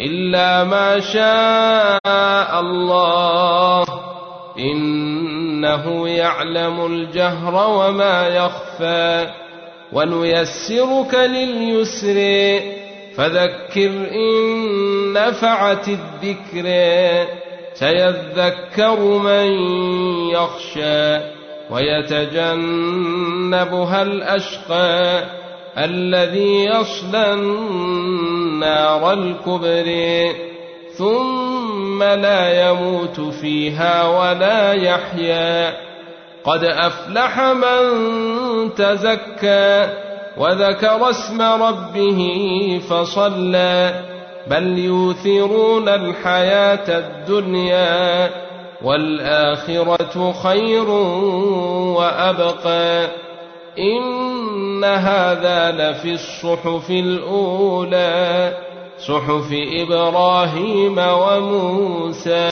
إلا ما شاء الله. إنه يعلم الجهر وما يخفى. ونيسرك لليسر. فذكر إن نفعت الذكر. سيذكر من يخشى. ويتجنبها الأشقى. الذي يصلى النار الكبرى ثم لا يموت فيها ولا يحيا. قد أفلح من تزكى وذكر اسم ربه فصلى. بل يوثرون الحياة الدنيا والآخرة خير وأبقى. إن هذا لفي الصحف الأولى صحف إبراهيم وموسى.